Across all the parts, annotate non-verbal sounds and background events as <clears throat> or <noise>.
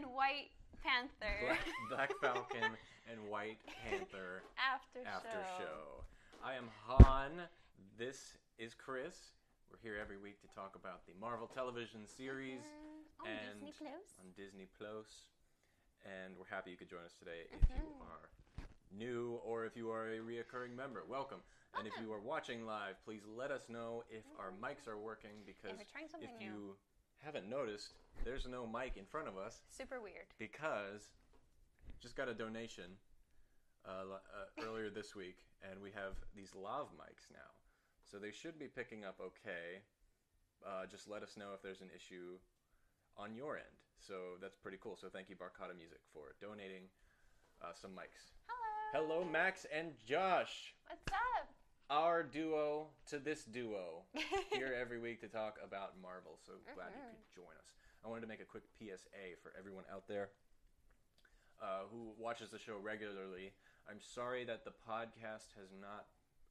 and White Panther. Black, Black <laughs> Falcon and White Panther after, after show. show. I am Han. This is Chris. We're here every week to talk about the Marvel television series Mm, on and Disney Plus. on Disney Plus. And we're happy you could join us today if Mm-hmm. you are new or if you are a reoccurring member. Welcome. And if you are watching live, please let us know if our mics are working because if new. you haven't noticed, there's no mic in front of us Super weird. because just got a donation uh, l- uh, earlier this week, and we have these lav mics now, so they should be picking up okay. Uh, just let us know if there's an issue on your end. So that's pretty cool. So thank you, Barcata Music, for donating uh, some mics. Hello. Hello, Max and Josh, What's up? Our duo to this duo, <laughs> here every week to talk about Marvel. So glad you Mhm. could join us. I wanted to make a quick PSA for everyone out there uh, who watches the show regularly. I'm sorry that the podcast has not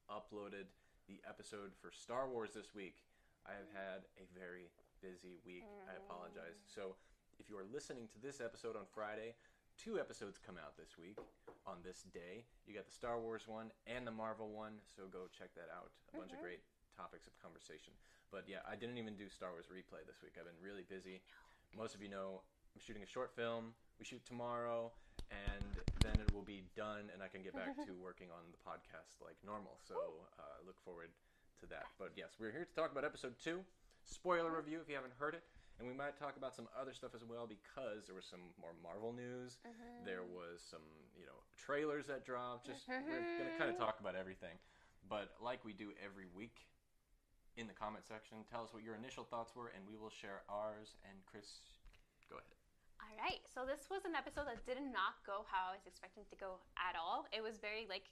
uploaded the episode for Star Wars this week. I have had a very busy week. I apologize. So, if you are listening to this episode on Friday, two episodes come out this week on this day. You got the Star Wars one and the Marvel one, so go check that out. A bunch of great topics of conversation. But yeah, I didn't even do Star Wars replay this week. I've been really busy. Most of you know I'm shooting a short film. We shoot tomorrow, and then it will be done, and I can get back <laughs> to working on the podcast like normal. So uh, look forward to that. But yes, we're here to talk about episode two. Spoiler review if you haven't heard it. And we might talk about some other stuff as well because there was some more Marvel news. Mm-hmm. There was some, you know, trailers that dropped. Just we're gonna mm-hmm. kind of talk about everything. But like we do every week, in the comment section, tell us what your initial thoughts were, and we will share ours. And Chris, go ahead. All right. So this was an episode that did not go how I was expecting to go at all. It was very like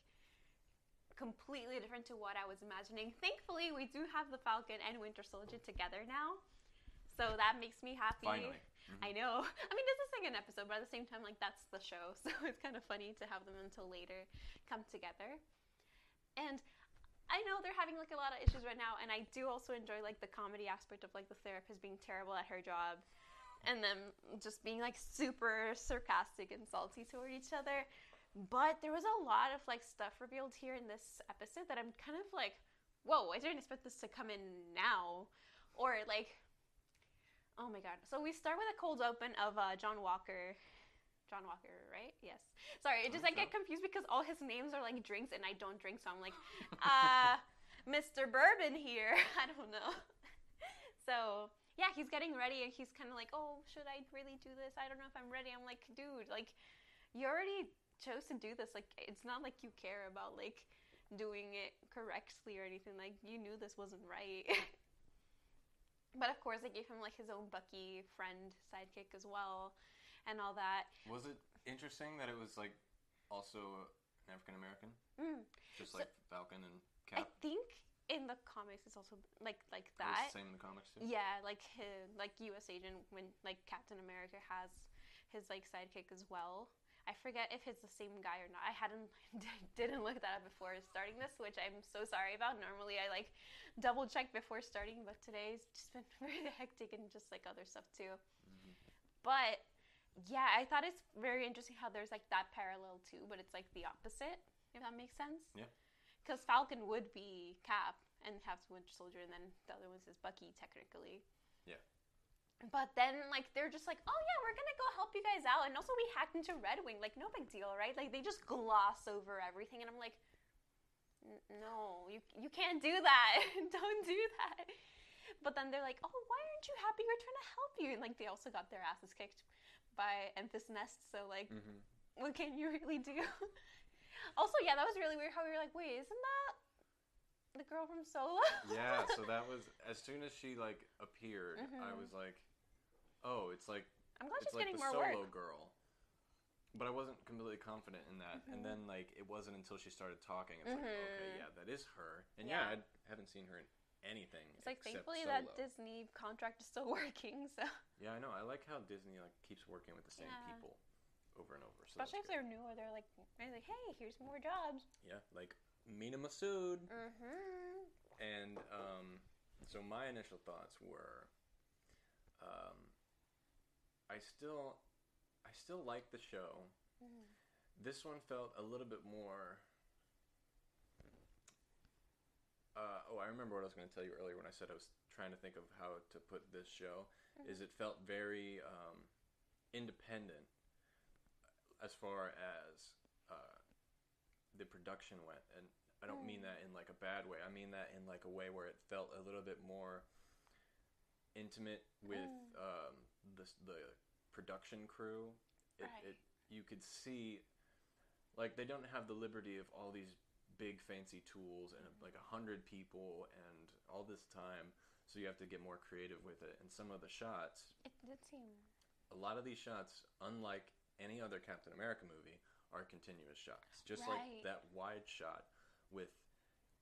completely different to what I was imagining. Thankfully, we do have the Falcon and Winter Soldier together now. So that makes me happy. Finally. I know. I mean, this is like an episode, but at the same time, like that's the show, <laughs> so it's kind of funny to have them until later come together. And I know they're having like a lot of issues right now, and I do also enjoy like the comedy aspect of like the therapist being terrible at her job, and them just being like super sarcastic and salty toward each other. But there was a lot of like stuff revealed here in this episode that I'm kind of like, whoa, I didn't expect this to come in now, or like Oh my god. So we start with a cold open of uh, John Walker. John Walker, right? Yes. Sorry, it just I get confused because all his names are like drinks and I don't drink, so I'm like, uh, <laughs> Mr. Bourbon here. <laughs> I don't know. <laughs> so yeah, he's getting ready and he's kind of like, oh, should I really do this? I don't know if I'm ready. I'm like, dude, like, you already chose to do this. Like, it's not like you care about like doing it correctly or anything. Like, you knew this wasn't right. But of course, they gave him like his own Bucky friend sidekick as well, and all that. Was it interesting that it was like also an African American, Mm. just So- like Falcon and Cap? I think in the comics it's also like like that. the same in the comics too. Yeah, like his, like U.S. agent when like Captain America has his like sidekick as well. I forget if it's the same guy or not. I hadn't <laughs> didn't look that up before starting this, which I'm so sorry about. Normally I like double check before starting, but today's just been <laughs> very hectic and just like other stuff too. But yeah, I thought it's very interesting how there's like that parallel too, but it's like the opposite, if that makes sense. Yeah. Because Falcon would be Cap and have Winter Soldier, and then the other one's is Bucky technically. Yeah. But then like they're just like, oh yeah, we're gonna go help you guys out, and also we hacked into Red Wing, like no big deal, right? Like they just gloss over everything, and I'm like, no, you you can't do that. <laughs> Don't do that. But then they're like, oh, why aren't you happy? We're trying to help you, and like they also got their asses kicked by Enfys Nest. So like, Mhm. what can you really do? <laughs> also, yeah, that was really weird. How we were like, wait, isn't that the girl from Solo? <laughs> Yeah, so that was as soon as she like appeared, I Mhm. was like, "Oh, it's like I'm glad it's she's like getting the more solo work. girl." But I wasn't completely confident in that. And Mhm. then like it wasn't until she started talking, it's like, okay, Mhm. yeah, that is her. And yeah, Yeah. I haven't seen her in anything. It's like thankfully solo. that Disney contract is still <laughs> working. So Yeah, I know. I like how Disney like keeps working with the same Yeah. people over and over. So especially if that's they're new or they're like, they're like, hey, here's more jobs. yeah, like Mena Massoud. Mm-hmm. And um, so my initial thoughts were, um, I still, I still like the show. Mhm. This one felt a little bit more. Uh, oh, I remember what I was going to tell you earlier when I said I was trying to think of how to put this show. Is it felt very um, independent as far as the production went, and I don't mean Mm. that in like a bad way. I mean that in like a way where it felt a little bit more intimate with Mm. um, the the production crew. It, Right. it you could see like they don't have the liberty of all these big fancy tools and like a hundred people and all this time so you have to get more creative with it and some of the shots It did seem. a lot of these shots unlike any other captain america movie are continuous shots just like that wide shot with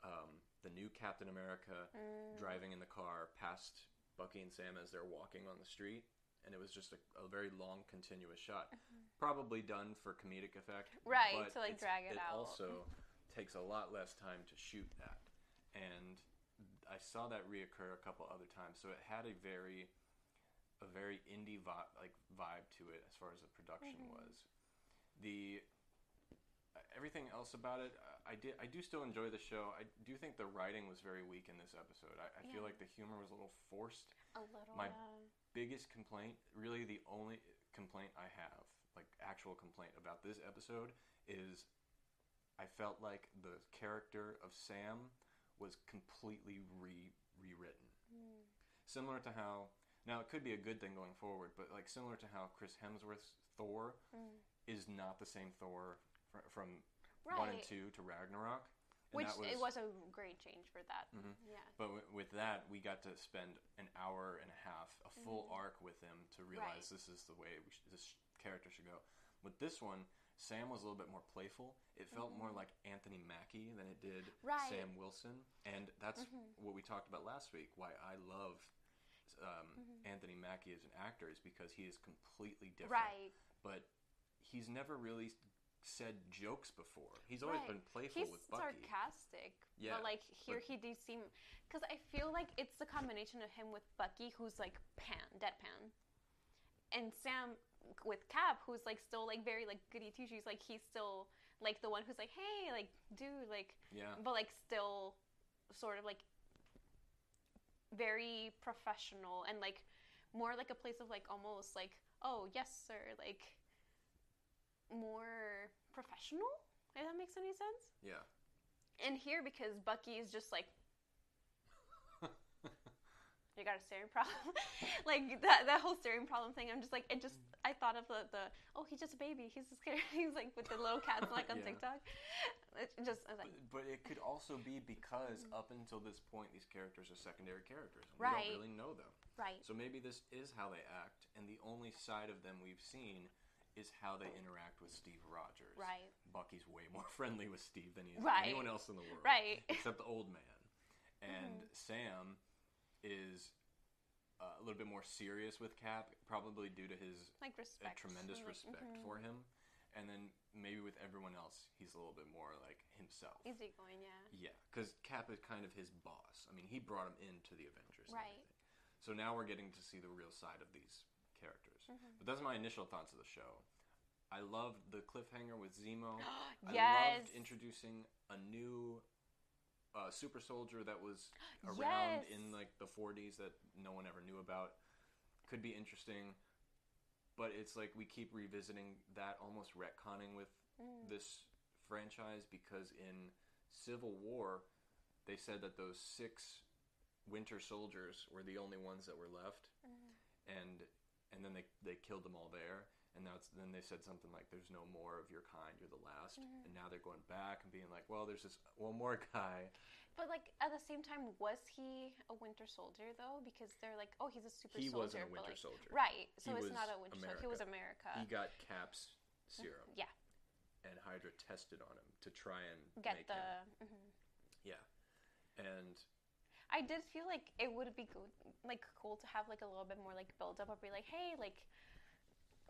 um, the new captain america Mm. driving in the car past bucky and sam as they're walking on the street and it was just a, a very long continuous shot probably done for comedic effect Mm-hmm. Right, but to, like, drag it it out. also takes a lot less time to shoot that and i saw that reoccur a couple other times so it had a very a very indie vibe like vibe to it as far as the production Mhm. was the everything else about it uh, i did i do still enjoy the show i do think the writing was very weak in this episode i, I feel like the humor was a little forced A little. My- yeah. biggest complaint, really the only complaint I have, like actual complaint about this episode, is I felt like the character of Sam was completely re rewritten. Mm. Similar to how now it could be a good thing going forward, but like similar to how Chris Hemsworth's Thor Mm. is not the same Thor fr- from Right. one and two to Ragnarok. And Which that it was a great change for that. Mhm. Yeah. But w- with that, we got to spend an hour and a half, a full arc with him to realize Mm-hmm. Right. this is the way we sh- this character should go. With this one, Sam was a little bit more playful. It felt more like Anthony Mackie than it did Mm-hmm. Right. Sam Wilson, and that's Mhm. what we talked about last week. Why I love um, Mm-hmm. Anthony Mackie as an actor is because he is completely different. Right. But he's never really said jokes before. He's always Right. been playful He's with Bucky. sarcastic. Yeah, But like here but- he did seem because I feel like it's the combination of him with Bucky who's like pan deadpan, and Sam with Cap who's like still like very like goody two shoes. Like he's still like the one who's like hey like dude like Yeah. but like still sort of like very professional and like more like a place of like almost like oh yes sir like more professional if that makes any sense Yeah. and here because bucky is just like <laughs> you got a staring problem <laughs> like that that whole staring problem thing i'm just like it just i thought of the, the oh he's just a baby he's just scared <laughs> he's like with the little cats like on Yeah. tiktok it just like But, but it could also be because up until this point, these characters are secondary characters. And Right. We don't really know them. right So maybe this is how they act, and the only side of them we've seen is how they interact with Steve Rogers. right Bucky's way more <laughs> friendly with Steve than he is Right. with anyone else in the world. Right. <laughs> Except the old man. And Mhm. Sam is uh, a little bit more serious with Cap, probably due to his like respect tremendous Like, respect mhm. for him. And then maybe with everyone else, he's a little bit more like himself. easygoing yeah Yeah, because Cap is kind of his boss. I mean, he brought him into the Avengers. Right. So now we're getting to see the real side of these characters. Mhm. But that's my initial thoughts of the show. I loved the cliffhanger with Zemo. <gasps> I yes loved introducing a new uh, super soldier that was <gasps> around Yes. in like the 40s that no one ever knew about. Could be interesting, but it's like we keep revisiting that, almost retconning with Mm. this franchise because in Civil War, they said that those six Winter Soldiers were the only ones that were left, Mhm. and and then they they killed them all there. And now it's, then they said something like, "There's no more of your kind. You're the last." Mhm. And now they're going back and being like, "Well, there's this one more guy." But like at the same time, was he a Winter Soldier though? Because they're like, oh, he's a super he soldier. wasn't a Winter like- Soldier. Right. So He it's not a Winter Soldier. He was America. He got Cap's serum, yeah. and Hydra tested on him to try and Get make the. him. mhm. Yeah, and I did feel like it would be good, like cool to have like a little bit more like build up of be like, hey, like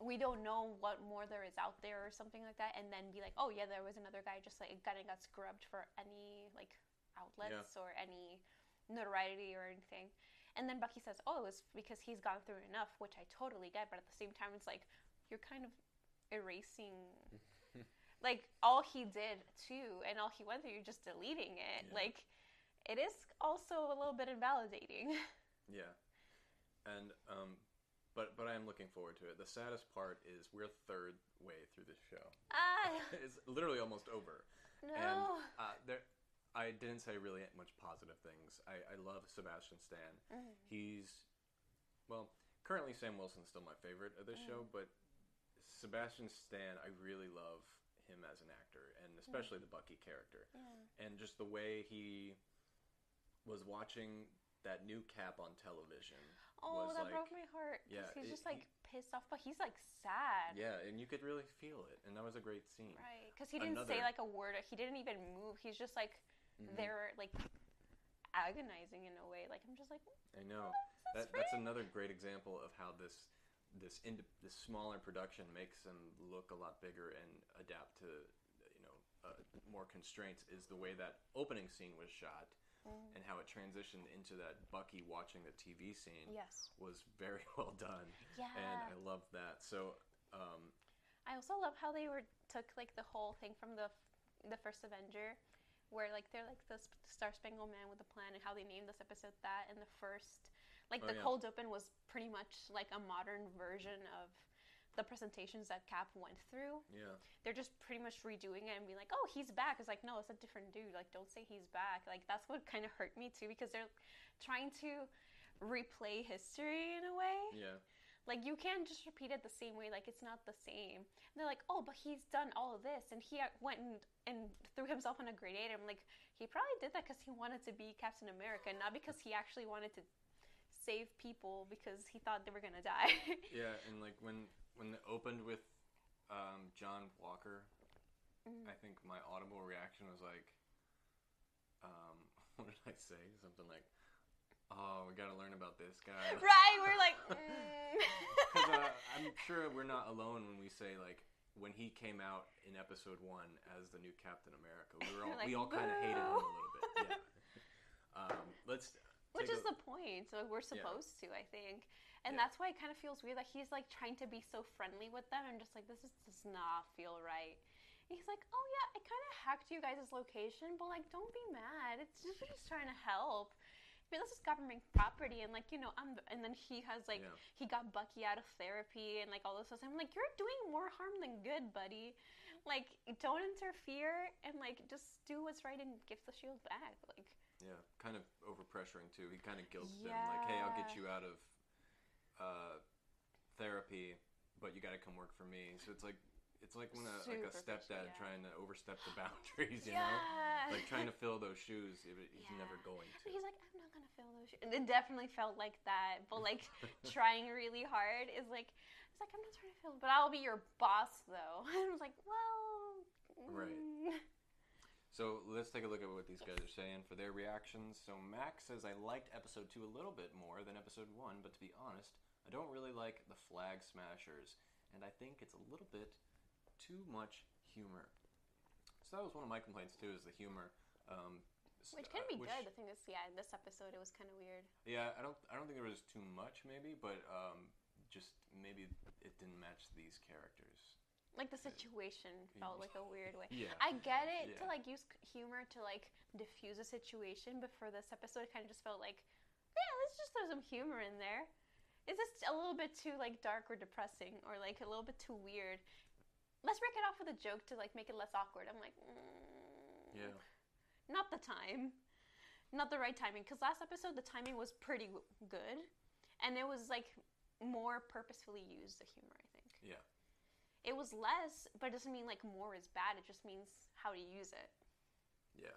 we don't know what more there is out there or something like that, and then be like, oh yeah, there was another guy just like of got scrubbed for any like outlets or any notoriety or anything. And then Bucky says, "Oh, it was because he's gone through enough," which I totally get. But at the same time, it's like you're kind of erasing, <laughs> like all he did too, and all he went through. You're just deleting it. Yeah. Like it is also a little bit invalidating. <laughs> Yeah, and um, but but I am looking forward to it. The saddest part is we're third way through this show. ah, <laughs> it's literally almost over. no. And uh, there, I didn't say really much positive things. I, I love Sebastian Stan. Mhm. He's, well, currently Sam Wilson's still my favorite of this show, but Sebastian Stan, I really love him as an actor, and especially the Bucky character, Yeah. and just the way he was watching that new Cap on television. Oh, was that like, broke my heart. yeah, he's it- just like pissed off, but he's like sad. Yeah, and you could really feel it, and that was a great scene. Right, because he didn't say like a word. He didn't even move. He's just like Mhm. they're like agonizing in a way. Like I'm just like I know. that's that that's another great example of how this this ind- this smaller production makes them look a lot bigger and adapt to you know uh, more constraints is the way that opening scene was shot Mm. and how it transitioned into that Bucky watching the TV scene yes, was very <laughs> well done yeah. and I loved that so um, I also love how they were took like the whole thing from the the first Avenger, where like they're like the Star Spangled Man with a plan, and how they named this episode that. And the first, like Oh, the yeah. cold open was pretty much like a modern version of the presentations that Cap went through. yeah They're just pretty much redoing it and being like, "Oh, he's back." It's like, no, it's a different dude. Like, don't say he's back. Like that's what kind of hurt me too because they're trying to replay history in a way. yeah Like you can't just repeat it the same way. Like it's not the same. And they're like, oh, but he's done all of this, and he uh, went and, and threw himself on a grenade. I'm like, he probably did that because he wanted to be Captain America, not because he actually wanted to save people because he thought they were gonna die. <laughs> yeah and like when when it opened with um, John Walker Mhm. I think my audible reaction was like, um, <laughs> what did I say? Something like, "Oh, we got to learn about this guy." <laughs> right? We're like, <laughs> mm. uh, I'm sure we're not alone when we say like when he came out in episode one as the new Captain America. We were all Like, we all kind of hated him a little bit. Yeah. Um, let's. Which is a- the point. So we're Yeah. supposed to, I think. And Yeah. that's why it kind of feels weird that he's like trying to be so friendly with them. I'm just like, this is, does not feel right. And he's like, oh yeah, I kind of hacked you guys' location, but like, don't be mad. It's just we're just trying to help. I mean, this is government property, and like you know, I'm. And then he has like Yeah. he got Bucky out of therapy and like all this stuff. I'm like, you're doing more harm than good, buddy. Like, don't interfere and like just do what's right and give the shield back. Like, Yeah, kind of overpressuring too. He kind of guilted them, like, "Hey, I'll get you out of uh, therapy, but you got to come work for me." So it's like it's like when a like a stepdad yeah. trying to overstep the <laughs> boundaries, you yeah. know, like trying to <laughs> fill those shoes. He's Yeah. never going to. he's like, I'm not gonna fill those. shoes. It definitely felt like that, but like <laughs> trying really hard is like, it's like I'm not trying to fill, but I'll be your boss though. And I was like, well, Right. So let's take a look at what these guys are saying for their reactions. So Max says, I liked episode two a little bit more than episode one, but to be honest, I don't really like the flag smashers, and I think it's a little bit too much humor. So that was one of my complaints too, is the humor. Um, Which can uh, be good. The thing is, yeah, this episode it was kind of weird. Yeah, I don't. I don't think there was too much, maybe, but um, just maybe it didn't match these characters. Like the situation felt like a <laughs> weird way. Yeah. I get it to like use humor to like diffuse a situation, but for this episode, it kind of just felt like, yeah, let's just throw some humor in there. Is this a little bit too like dark or depressing, or like a little bit too weird? Let's break it off with a joke to like make it less awkward. I'm like, mm, Yeah. not the time, not the right timing. Because last episode, the timing was pretty good, and it was like more purposefully used the humor. I think Yeah. It was less, but it doesn't mean like more is bad. It just means how to use it. Yeah.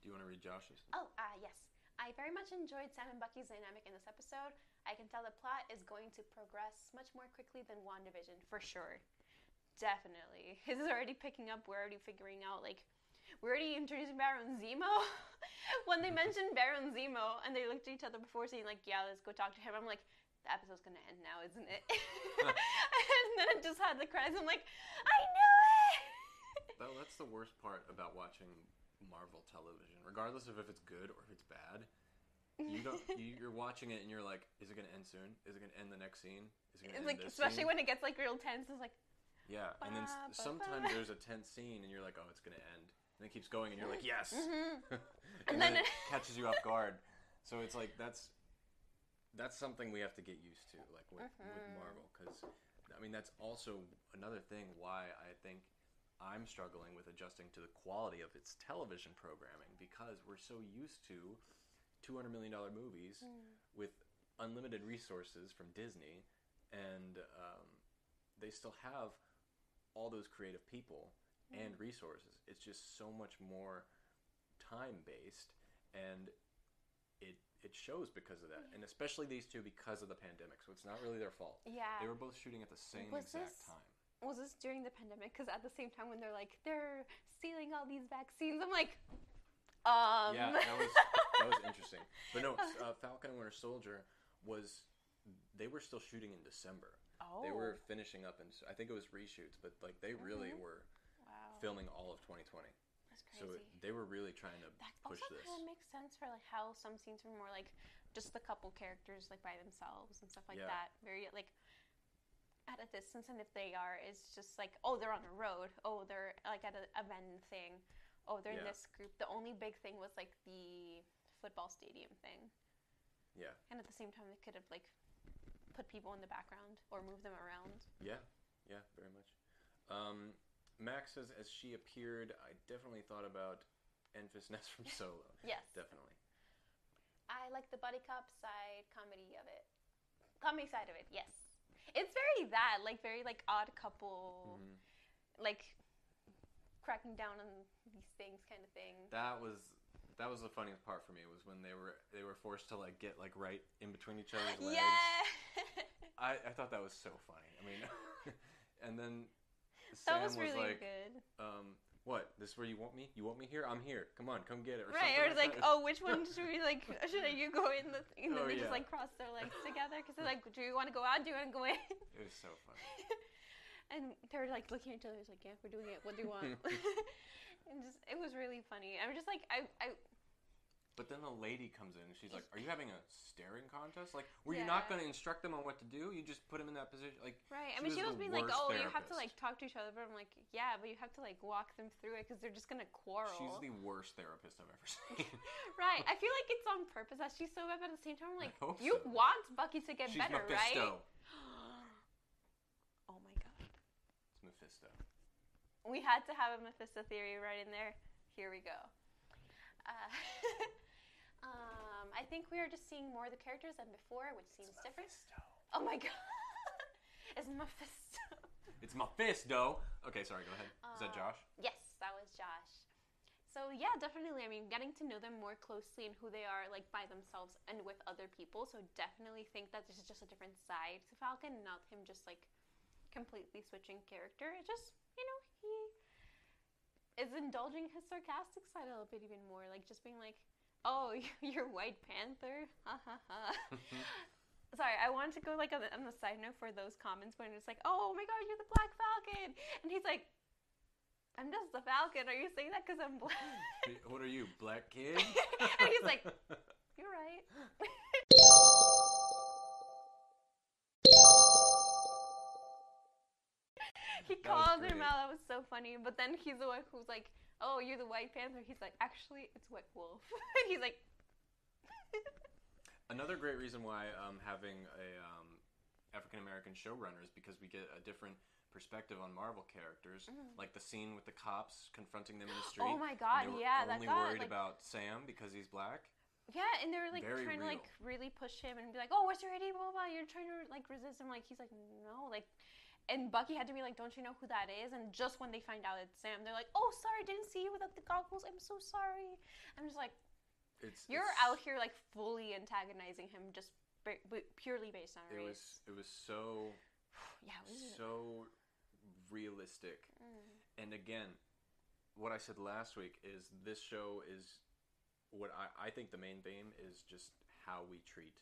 Do you want to read Josh's? Oh, ah, yes. I very much enjoyed Sam and Bucky's dynamic in this episode. I can tell the plot is going to progress much more quickly than WandaVision, for sure. Definitely. <laughs> This is already picking up. We're already figuring out, like, we're already introducing Baron Zemo. <laughs> when they <laughs> mentioned Baron Zemo and they looked at each other before saying, like, yeah, let's go talk to him, I'm like, the episode's gonna end now, isn't it? And <laughs> then it just had the cries. I'm like, I knew it! <laughs> That, that's the worst part about watching Marvel television. Regardless of if it's good or if it's bad, you don't. <laughs> You, you're watching it and you're like, is it gonna end soon? Is it gonna end the next scene? Is it gonna end like this especially scene? when it gets like real tense. It's like Yeah, and then Ba, sometimes ba. there's a tense scene and you're like, oh, it's gonna end, and it keeps going and you're like, yes, mhm. and, And then, then it catches you off guard. So it's like that's that's something we have to get used to, like with, with Mhm. Marvel, because I mean that's also another thing why I think I'm struggling with adjusting to the quality of its television programming because we're so used to 200 million dollar movies Mm. with unlimited resources from Disney, and um, they still have all those creative people and resources. It's just so much more time based, and it it shows because of that, and especially these two because of the pandemic. So it's not really their fault. yeah. They were both shooting at the same Was exact this- time. was this during the pandemic? Because at the same time, when they're like they're stealing all these vaccines, I'm like, um. Yeah, that was <laughs> that was interesting. But no, uh, Falcon and Winter Soldier was they were still shooting in December. oh. They were finishing up, and I think it was reshoots, but like they really Mhm. were wow. filming all of 2020. So it, they were really trying to that push also this. kind of makes sense for like how some scenes were more like just the couple characters like by themselves and stuff like Yeah. that. Very like at a distance, and if they are, it's just like oh they're on the road. Oh they're like at an event thing. Oh they're in this group. The only big thing was like the football stadium thing. Yeah. And at the same time, they could have like put people in the background or move them around. Yeah, yeah, very much. Um, Max says, as she appeared, I definitely thought about Enfys Nest from <laughs> Solo. Yes. Definitely. I like the buddy cop side comedy of it. Comedy side of it, yes. It's very that, like very like odd couple, Mhm. like cracking down on these things kind of thing. That was that was the funniest part for me was when they were they were forced to like get like right in between each other's <laughs> legs. Yeah. <laughs> I, I thought that was so funny. I mean, and then Sam was really like, good. um, "What? This is where you want me? You want me here? I'm here. Come on, come get it." Or Right, or it's like, that. oh, which <laughs> one should we like? <laughs> Should you go in the? Thing? And then Oh, they yeah. just like cross their legs together because they're like, do you want to go out? Do you want to go in? It was so funny. <laughs> and they're like looking at each other, it's like, yeah, we're doing it. What do you want? and just, it was really funny. I'm just like, I, I, But then the lady comes in and she's like, "Are you having a staring contest? Like, were you not Yeah. going to instruct them on what to do? You just put them in that position? Like, right. I She mean, she was being like, worst oh, you have to like therapist. talk to each other, but I'm like, yeah, but you have to like walk them through it because they're just gonna quarrel. she's the worst therapist I've ever seen. <laughs> right. I feel like it's on purpose that she's so bad, but at the same time, I'm like, hope you so. want Bucky to get she's better, right? <gasps> Oh my god. It's Mephisto. We had to have a Mephisto theory right in there. Here we go. Uh, <laughs> I think we are just seeing more of the characters than before, which seems different. Mephisto. Oh my god. <laughs> it's Mephisto. <laughs> It's Mephisto. Okay, sorry. Go ahead. Is that Uh, Josh? Yes, that was Josh. So yeah, definitely. I mean, getting to know them more closely and who they are, like by themselves and with other people. So definitely think that this is just a different side to Falcon, not him just like completely switching character. It just you know he is indulging his sarcastic side a little bit even more, like just being like, "Oh, <laughs> you're White Panther." Ha ha ha. Mm-hmm. <laughs> Sorry, I wanted to go like on the, on the side note for those comments when it's like, "Oh my God, you're the Black Falcon," and he's like, "I'm just the Falcon. Are you saying that because I'm black?" <laughs> what are you, black kid? And he's like- You're right. he That called him out. That was so funny. But then he's the one who's like, "Oh, you're the White Panther." He's like, "Actually, it's White Wolf." <laughs> and he's like, <laughs> Another great reason why um, having a um, African American showrunner is because we get a different perspective on Marvel characters, Mhm. like the scene with the cops confronting them in the <gasps> street. "Oh my God, yeah, that only got worried like, about Sam because he's black. yeah." And they were like Very trying to like really push him and be like, "Oh, what's your ID? Blah blah." blah. You're trying to like resist him. Like he's like, "No," like. And Bucky had to be like, "Don't you know who that is?" And just when they find out it's Sam, they're like, "Oh, sorry, didn't see you without the goggles. I'm so sorry." I'm just like, It's You're it's- out here like fully antagonizing him just ba- bu- purely based on It race. was it was so <sighs> yeah, it was. so realistic. Mm. And again, what I said last week is this show is what I, I think the main theme is just how we treat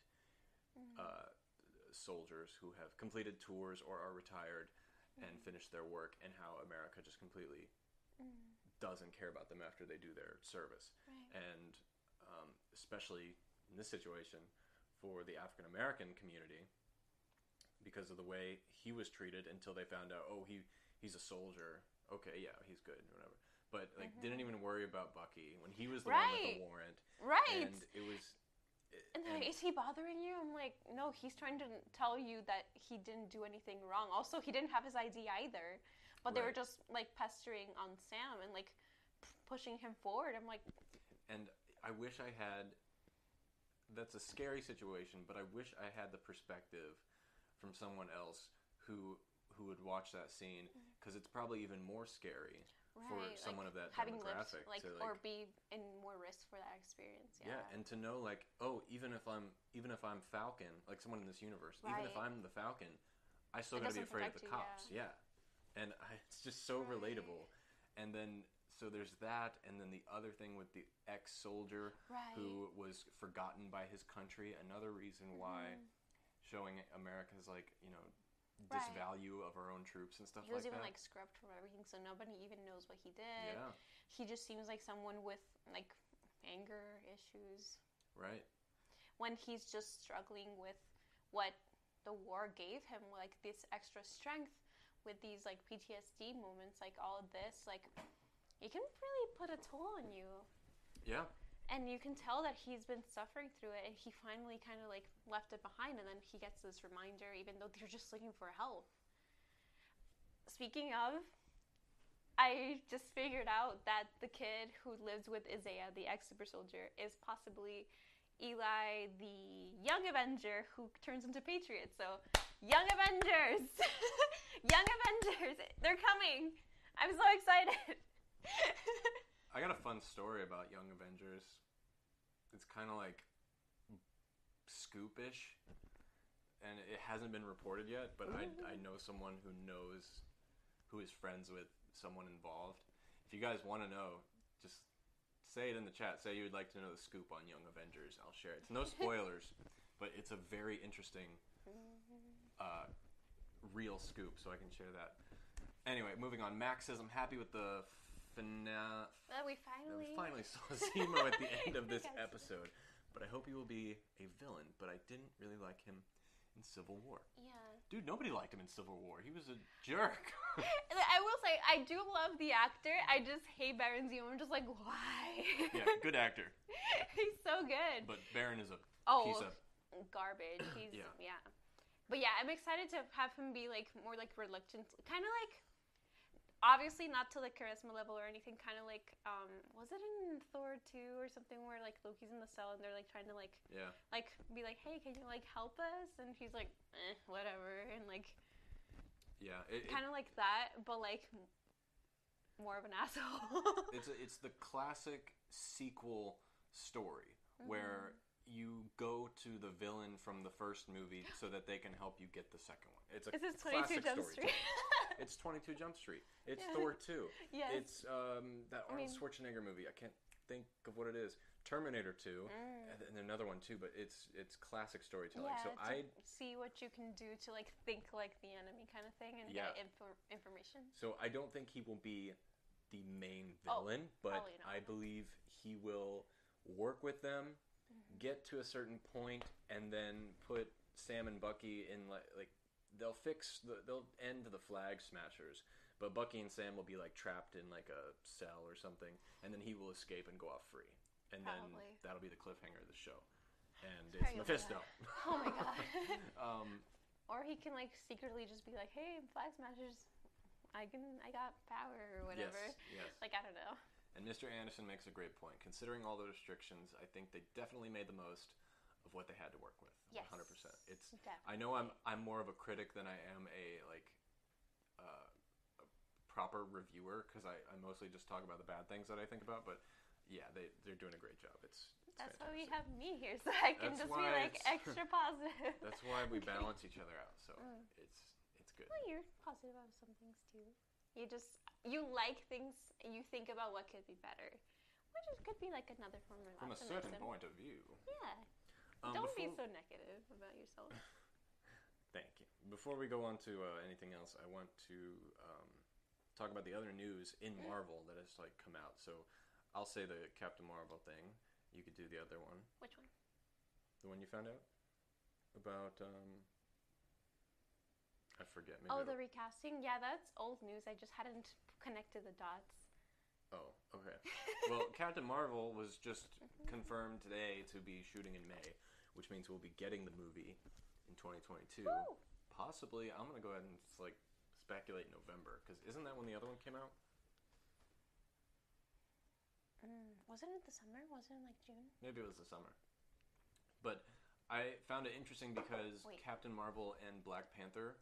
Mm. uh, soldiers who have completed tours or are retired and Mm-hmm. finished their work, and how America just completely doesn't care about them after they do their service. Right. And um, especially in this situation for the African American community because of the way he was treated until they found out oh he he's a soldier okay yeah he's good whatever but like didn't even worry about Bucky when he was the one with Mm-hmm. The warrant Right. and it was And they're like, is he bothering you? I'm like, no, he's trying to tell you that he didn't do anything wrong. Also, he didn't have his ID either. But they were just like pestering on Sam and like p- pushing him forward. I'm like, and I wish I had. That's a scary situation, but I wish I had the perspective from someone else who who would watch that scene mm-hmm. because it's probably even more scary for right, someone like, of that having lived, demographic like, to or be in more risk for that experience. yeah. Yeah. and to know like oh even if I'm even if I'm Falcon like someone in this universe even if I'm the Falcon I still It gotta be afraid of the you, cops yeah, and I, it's just so Right. relatable and then so there's that and then the other thing with the ex-soldier right. who was forgotten by his country. Another reason why Mhm. showing America's like you know Right. disvalue of our own troops and stuff like that. he was like even that. like scrubbed from everything, so nobody even knows what he did. yeah, He just seems like someone with like anger issues. right. when he's just struggling with what the war gave him, like this extra strength with these like PTSD moments, like all of this, like it can really put a toll on you. Yeah, And you can tell that he's been suffering through it and he finally kind of like left it behind and then he gets this reminder even though they're just looking for help. Speaking of, I just figured out that the kid who lives with Isaiah, the ex super soldier, is possibly Eli, the young Avenger who turns into Patriot. So, Young Avengers! <laughs> young Avengers! They're coming! I'm so excited! <laughs> I got a fun story about Young Avengers. It's kind of like scoopish, and it hasn't been reported yet. But I I know someone who knows who is friends with someone involved. If you guys want to know, just say it in the chat. Say you would like to know the scoop on Young Avengers. I'll share it. It's no <laughs> spoilers, but it's a very interesting, uh, real scoop. So I can share that. Anyway, moving on. Max says I'm happy with the finale. Well, we We finally. finally saw Zemo at the end of this <laughs> Yes. episode, but I hope he will be a villain. But I didn't really like him in Civil War. Yeah. Dude, nobody liked him in Civil War. He was a jerk. <laughs> I will say, I do love the actor. I just hate Baron Zemo. I'm just like, why? yeah, <laughs> good actor, He's so good. but Baron is a oh, piece of garbage. He's <clears throat> Yeah. yeah. But yeah, I'm excited to have him be like more like reluctant, kind of like. Obviously, not to the charisma level or anything. Kind of like, um, was it in Thor two or something where like Loki's in the cell and they're like trying to like yeah. like be like, hey, can you like help us? And he's like, eh, whatever, and like Yeah, kind of like that, but like more of an <laughs> asshole. it's a, it's the classic sequel story Mm-hmm. where you go to the villain from the first movie so that they can help you get the second one. It's a Is this classic 22 Jump. Street? It's 22 Jump Street. It's Yeah. Thor 2. <laughs> yes. It's um, that I Arnold mean- Schwarzenegger movie. I can't think of what it is. Terminator 2, Mm. and another one too. But it's it's classic storytelling. yeah, so I see what you can do to like think like the enemy kind of thing and Yeah. get info- information. so I don't think he will be the main Oh, villain, but. I believe he will work with them, Mm-hmm. get to a certain point, and then put Sam and Bucky in like like they'll fix the they'll end the flag smashers. But Bucky and Sam will be like trapped in like a cell or something, and then he will escape and go off free. And then that'll be the cliffhanger of the show. And it's Probably Mephisto. Oh my god. <laughs> <laughs> um, or he can like secretly just be like, hey, flag smashers, I can, I got power or whatever. Yes, yes. Like I don't know. And Mr. Anderson makes a great point. Considering all the restrictions, I think they definitely made the most of what they had to work with. Yes. 100%. It's Definitely. I know I'm I'm more of a critic than I am a like uh, a proper reviewer because I, I mostly just talk about the bad things that I think about, but yeah, they they're doing a great job. It's, it's That's why we have me here, so I can That's just be like extra <laughs> positive. That's why we <laughs> balance each other out. So Mm. it's it's good. Well, you're positive about some things too. You just you like things and you think about what could be better, which is, could be like another form of From a certain point of view. Yeah. Um, Don't be so negative about yourself. <laughs> Thank you. Before we go on to uh, anything else, I want to um, talk about the other news in Mm. Marvel that has like come out. So I'll say the Captain Marvel thing. You could do the other one. Which one? The one you found out about? Um, I forget. Maybe oh, the recasting. Yeah, that's old news. I just hadn't connected the dots. oh, okay. Well, <laughs> Captain Marvel was just confirmed today to be shooting in May, which means we'll be getting the movie in 2022. Woo! Possibly, I'm gonna go ahead and like speculate November because isn't that when the other one came out? Mm, wasn't it the summer? Wasn't it like June? Maybe it was the summer. But I found it interesting because Wait. Captain Marvel and Black Panther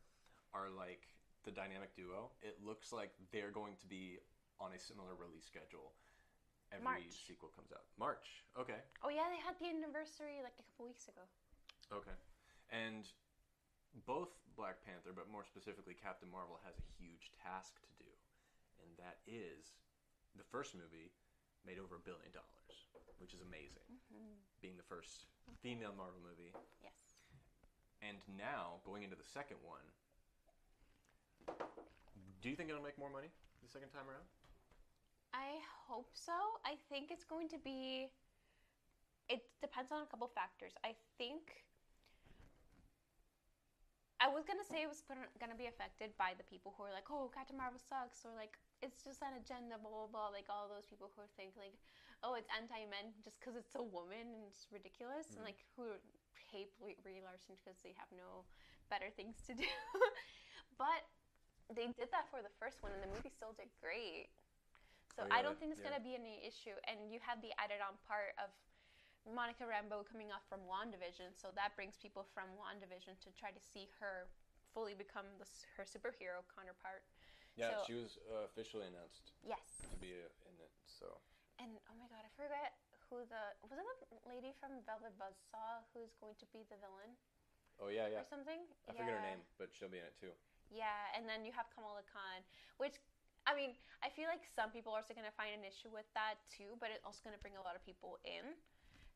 are like the dynamic duo. It looks like they're going to be on a similar release schedule. Every March. sequel comes out. March. Okay. Oh yeah, they had the anniversary like a couple weeks ago. Okay. And both Black Panther, but more specifically Captain Marvel, has a huge task to do. And that is the first movie made over a billion dollars, which is amazing. Mm-hmm. Being the first female Marvel movie. Yes. And now, going into the second one, do you think it'll make more money the second time around? I hope so. I think it's going to be. It depends on a couple factors. I think. I was gonna say it was gonna, be affected by the people who are like, "Oh, Captain Marvel sucks," or like, "It's just an agenda," blah blah blah. Like all those people who think like, "Oh, it's anti-men just because it's a woman and it's ridiculous," and Mhm. like who hate Brie Larson because they have no better things to do. <laughs> but they did that for the first one, and the movie still did great. So Oh, I don't think it's yeah. gonna be any issue. And you have the added on part of Monica Rambeau coming off from WandaVision, so that brings people from WandaVision to try to see her fully become the, her superhero counterpart. Yeah, So- she was uh, officially announced Yes. to be uh, in it. So And oh my god, I forget who the wasn't the lady from Velvet Buzzsaw who's going to be the villain oh yeah, yeah. or something? I forget her name, but she'll be in it too. Yeah, and then you have Kamala Khan, which I mean, I feel like some people are also going to find an issue with that too, but it's also going to bring a lot of people in.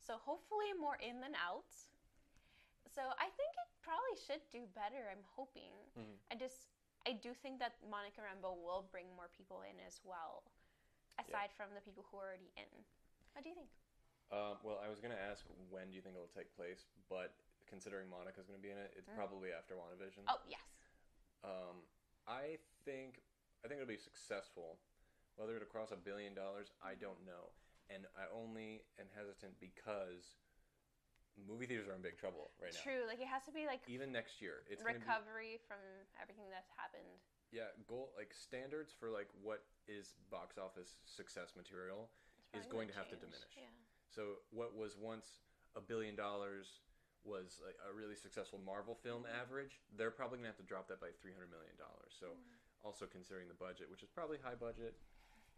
So hopefully more in than out. So I think it probably should do better. I'm hoping. Mhm. I just I do think that Monica Rambeau will bring more people in as well, aside from the people who are already in. What do you think? Um, well, I was gonna ask when do you think it'll take place, but considering Monica's gonna be in it, it's Mm. probably after WandaVision. Oh yes, Um, I think I think it'll be successful. Whether it'll cross a billion dollars, I don't know, and I only am hesitant because movie theaters are in big trouble right now. true. Like it has to be like Even next year, it's gonna be recovery from everything that's happened. yeah goal like standards for like what is box office success material is going to have to diminish. Yeah. So what was once a billion dollars was like a really successful Marvel film mm-hmm. average. They're probably gonna have to drop that by three hundred million dollars. So mm-hmm. Also considering the budget, which is probably high budget,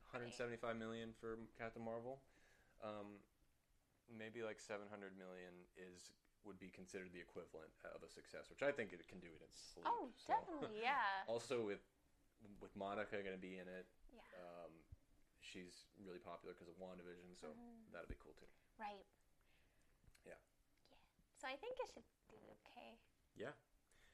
one hundred seventy-five million for Captain Marvel, um, maybe like seven hundred million is would be considered the equivalent of a success, which I think it can do it in sleep. Oh, So- definitely, yeah. <laughs> also with with Monica going to be in it, Yeah. um, she's really popular because of WandaVision, so Mhm. that'll be cool too. Right. Yeah. Yeah. So I think it should do okay.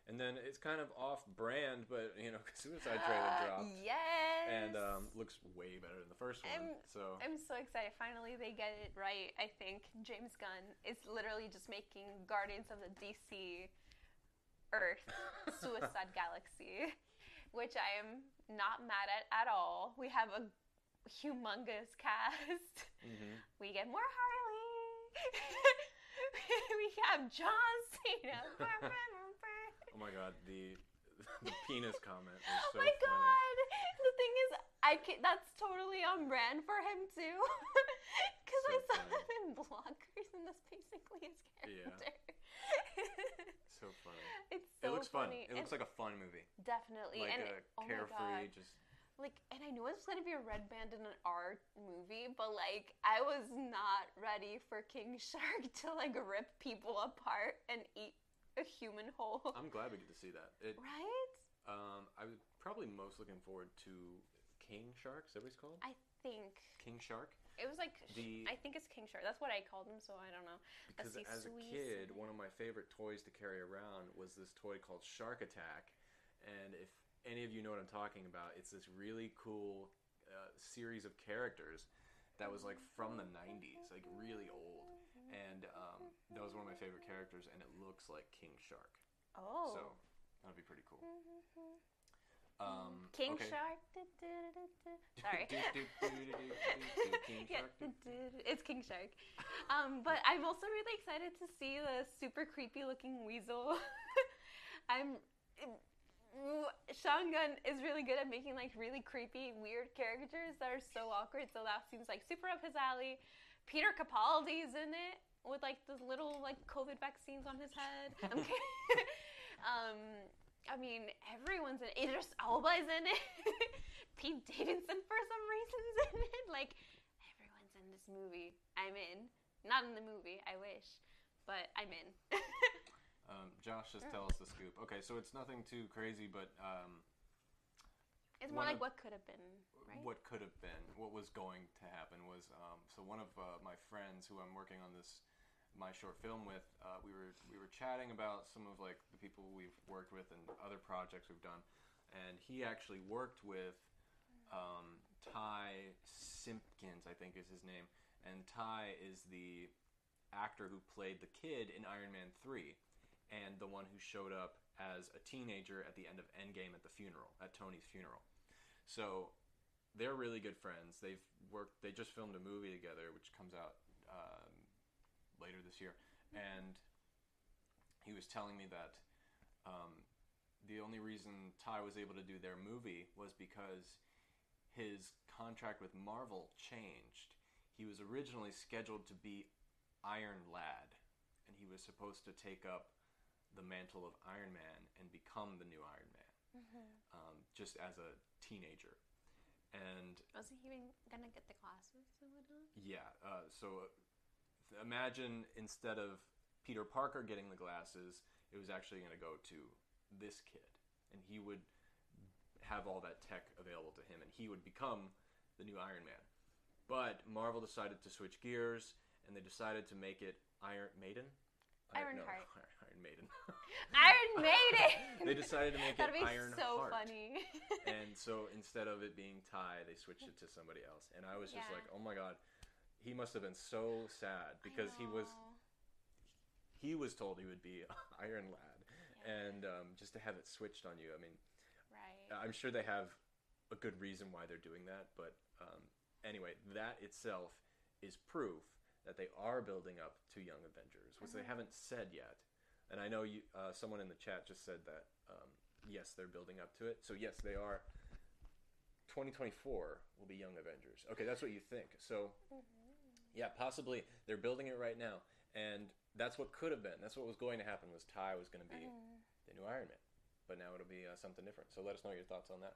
And then it's kind of off brand, but you know, <laughs> Suicide trailer dropped Yes. and um, looks way better than the first one. I'm- so I'm so excited. Finally, they get it right. I think James Gunn is literally just making Guardians of the DC Earth <laughs> Suicide Galaxy, which I am not mad at at all. We have a humongous cast. Mhm. We get more Harley. <laughs> we have John Cena. Oh my god, the <laughs> the penis comment <laughs> oh so my funny. god! The thing is, I can, that's totally on brand for him too. <laughs> Because I saw funny. him in Blockers, and that's basically his Yeah. character. So funny. it's so it so looks fun. funny. It looks like a fun movie, definitely like and a oh carefree, just like and I knew it was gonna be a red band in an R movie, but like I was not ready for King Shark to like rip people apart and eat a human hole. I'm glad we get to see that. It, right? um, I was probably most looking forward to King Shark. Is that what he's called? I think King Shark. it was like The- I think it's King Shark. That's what I called him, so I don't know. Because as a kid, one of my favorite toys to carry around was this toy called Shark Attack. And if any of you know what I'm talking about, it's this really cool uh, series of characters that was like from the 90s, like really old. And um, that was one of my favorite characters, and it looks like King Shark. Oh. So that'd be pretty cool. Um, King okay. Shark. Sorry. King Yeah, Shark. du- du- it's King Shark. Um, but I'm also really excited to see the super creepy looking weasel. I'm. Sean Gunn is really good at making like really creepy, weird characters that are so awkward. So that seems like super up his alley. Peter Capaldi's in it with like those little like COVID vaccines on his head. <laughs> I'm kidding. <laughs> um, I mean, everyone's in it. Idris Elba is in it. <laughs> Pete Davidson for some reason's in it. Like everyone's in this movie. I'm in. Not in the movie. I wish, but I'm in. Um, Josh, just tell us the scoop. Okay, so it's nothing too crazy, but um, it's more like of- what could have been, right? what could have been, what was going to happen was um, so one of uh, my friends who I'm working on this my short film with, uh, we were we were chatting about some of like the people we've worked with and other projects we've done, and he actually worked with um, Ty Simpkins, I think is his name, and Ty is the actor who played the kid in Iron Man three, and the one who showed up as a teenager at the end of Endgame at the funeral at Tony's funeral. So they're really good friends. They've worked. They just filmed a movie together, which comes out um, later this year. And he was telling me that um, the only reason Ty was able to do their movie was because his contract with Marvel changed. He was originally scheduled to be Iron Lad, and he was supposed to take up the mantle of Iron Man and become the new Iron Man, um, just as a teenager. And Was he even gonna get the glasses and whatnot? yeah, uh, so uh, imagine instead of Peter Parker getting the glasses, it was actually going to go to this kid, and he would have all that tech available to him, and he would become the new Iron Man. But Marvel decided to switch gears, and they decided to make it Iron Maiden. I- no, Ironheart. <laughs> Iron Maiden. <laughs> Iron Maiden. <laughs> They decided to make That'd it be Iron so Heart. funny. <laughs> and so instead of it being Ty, they switched it to somebody else. And I was just Yeah. like, oh my god, he must have been so sad because he was he was told he would be Iron Lad, Yeah. and um, just to have it switched on you. I mean, right. I'm sure they have a good reason why they're doing that, but um, anyway, that itself is proof that they are building up to Young Avengers, which they Mhm. haven't said yet. And I know you, uh, someone in the chat just said that um, yes, they're building up to it. So yes, they are. 2024 will be Young Avengers. Okay, that's what you think. So yeah, possibly they're building it right now, and that's what could have been. That's what was going to happen. Was Ty was going to be Mhm. the new Iron Man, but now it'll be uh, something different. So let us know your thoughts on that.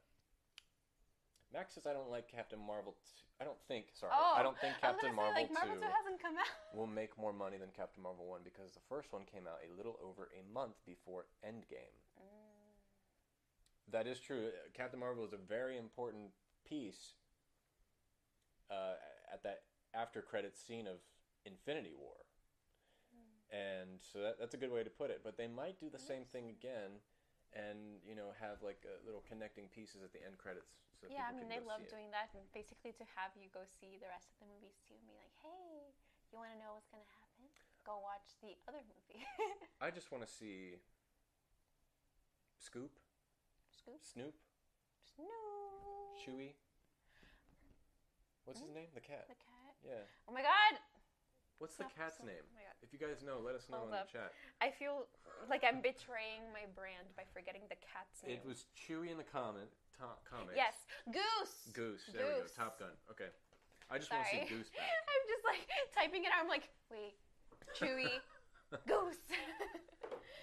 Max says I don't like Captain Marvel. T- I don't think. Sorry, Oh, I don't think Captain say, Marvel like, Marvel two 2 hasn't come out. <laughs> will make more money than Captain Marvel one because the first one came out a little over a month before Endgame. That is true. Captain Marvel is a very important piece uh, at that after credit scene of Infinity War. And so that, that's a good way to put it. But they might do the same thing again and, you know, have like uh, little connecting pieces at the end credits. So Yeah, I mean, they love it. doing that, and basically to have you go see the rest of the movies too, and be like, hey, you want to know what's gonna happen? Go watch the other movie. <laughs> I just want to see Scoop, Scoop, Snoop, Snoop, Chewy. What's his name? The cat. the cat. Yeah. Oh my God! What's the cat's name? Oh my God. If you guys know, let us know Hold in up. the chat. I feel like I'm betraying my brand by forgetting the cat's name. It was Chewy in the comment, comics. yes, Goose. Goose. There we go. Goose. Top Gun. Okay. I just want to see Goose back. <laughs> I'm just like typing it out. I'm like, wait, Chewy, <laughs> Goose.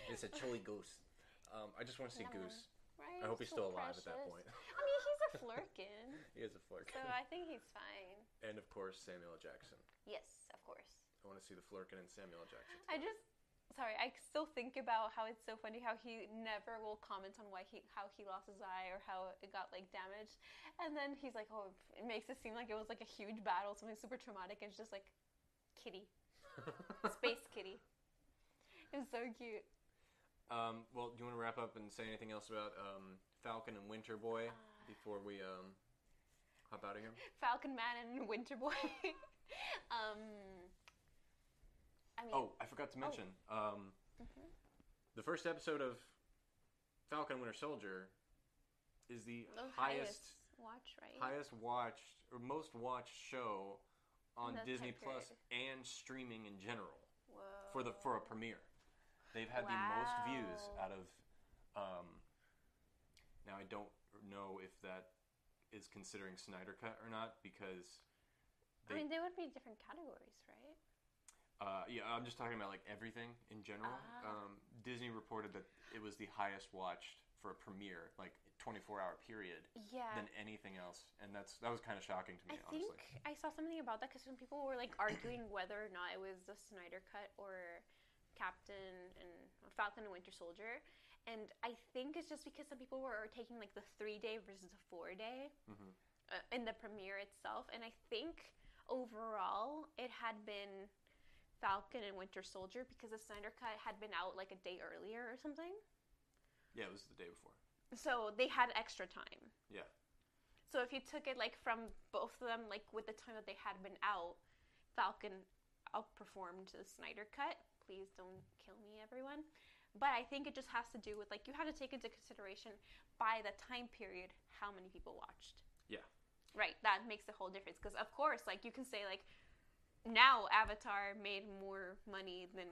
it's a Chewy Goose. Um, I just want to see. Goose. right? I hope he's So still alive at that precious. point. I mean, he's a <laughs> flerken, he is a flirt. so I think he's fine. and of course, Samuel L. Jackson. Yes, of course. I want to see the Flerken and Samuel. Jackson. I just sorry, I still think about how it's so funny how he never will comment on why he how he lost his eye or how it got like damaged. And then he's like, "Oh, it makes it seem like it was like a huge battle, something super traumatic." And it's just like kitty, <laughs> space kitty. It's so cute. um, well, do you want to wrap up and say anything else about um, Falcon and Winter Boy before we um, hop out of here? Falcon Man and Winter Boy. <laughs> um I mean, Oh, I forgot to mention. Um, mhm. the first episode of Falcon Winter Soldier is the the highest watch, right? highest watched or most watched show on Disney Plus and streaming in general Whoa. for the for a premiere. They've had the most views out of. Um, now I don't know if that is considering Snyder Cut or not because I mean, they would be different categories, right? Uh, yeah, I'm just talking about like everything in general. Ah. Um, Disney reported that it was the highest watched for a premiere, like 24 hour period, Yeah. than anything else, and that's that was kind of shocking to me, I honestly. think I saw something about that because some people were like arguing <clears throat> whether or not it was the Snyder Cut or Captain and Falcon and Winter Soldier, and I think it's just because some people were taking like the three day versus the four day Mhm. uh, in the premiere itself, and I think overall it had been Falcon and Winter Soldier because the Snyder Cut had been out like a day earlier or something, Yeah, it was the day before. so they had extra time. Yeah. So if you took it like from both of them, like with the time that they had been out, Falcon outperformed the Snyder Cut. Please don't kill me, everyone. But I think it just has to do with like you had to take into consideration by the time period how many people watched. Yeah. Right. That makes a whole difference because of course, like you can say like now Avatar made more money than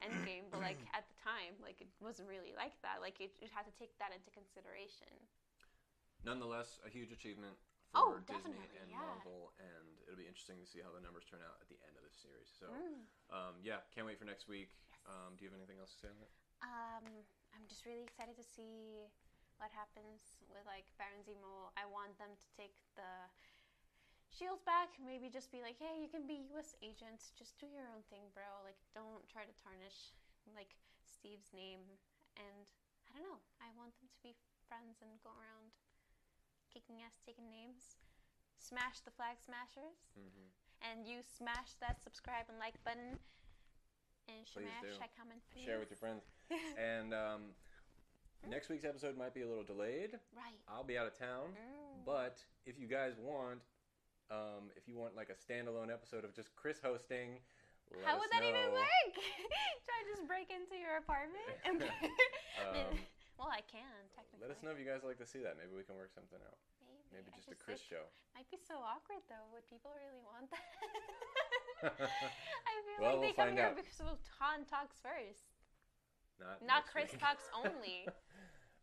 Endgame, but like at the time, like it wasn't really like that. Like it, it had to take that into consideration. Nonetheless, a huge achievement Oh, for Disney definitely, and yeah. Marvel, and it'll be interesting to see how the numbers turn out at the end of the series. So, Mm. um, yeah, can't wait for next week. Yes. Um, do you have anything else to say on that? Um, I'm just really excited to see what happens with like Baron Zemo. I want them to take the shields back. Maybe just be like, hey, you can be U.S. agents. Just do your own thing, bro. Like, don't try to tarnish like Steve's name. And I don't know. I want them to be friends and go around kicking ass, taking names. Smash the flag smashers, Mm-hmm. and you smash that subscribe and like button. And smash that comment, please. Share with your friends. <laughs> and um, next week's episode might be a little delayed. right. I'll be out of town. Mm. But if you guys want, um, if you want like a standalone episode of just Chris hosting, How would that even work? <laughs> Should I just break into your apartment? <laughs> And Um, well, I can technically. Let us know if you guys like to see that. Maybe we can work something out. Maybe, Maybe I just a Chris like, show. Might be so awkward though. Would people really want that? <laughs> I feel Well, like they we'll come here out. because of Han talks first, Not, not Chris week. talks only.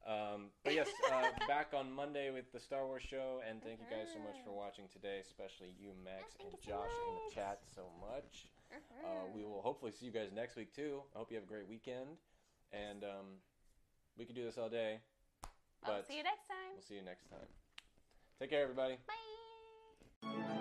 Um, but yes, uh, <laughs> back on Monday with the Star Wars show, and thank you guys so much for watching today, especially you, Max, thank and you so Josh in the chat so much. Uh, we Mhm. will hopefully see you guys next week too. I hope you have a great weekend, and um, we could do this all day. I'll But see you next time. we'll see you next time. Take care, everybody. Bye.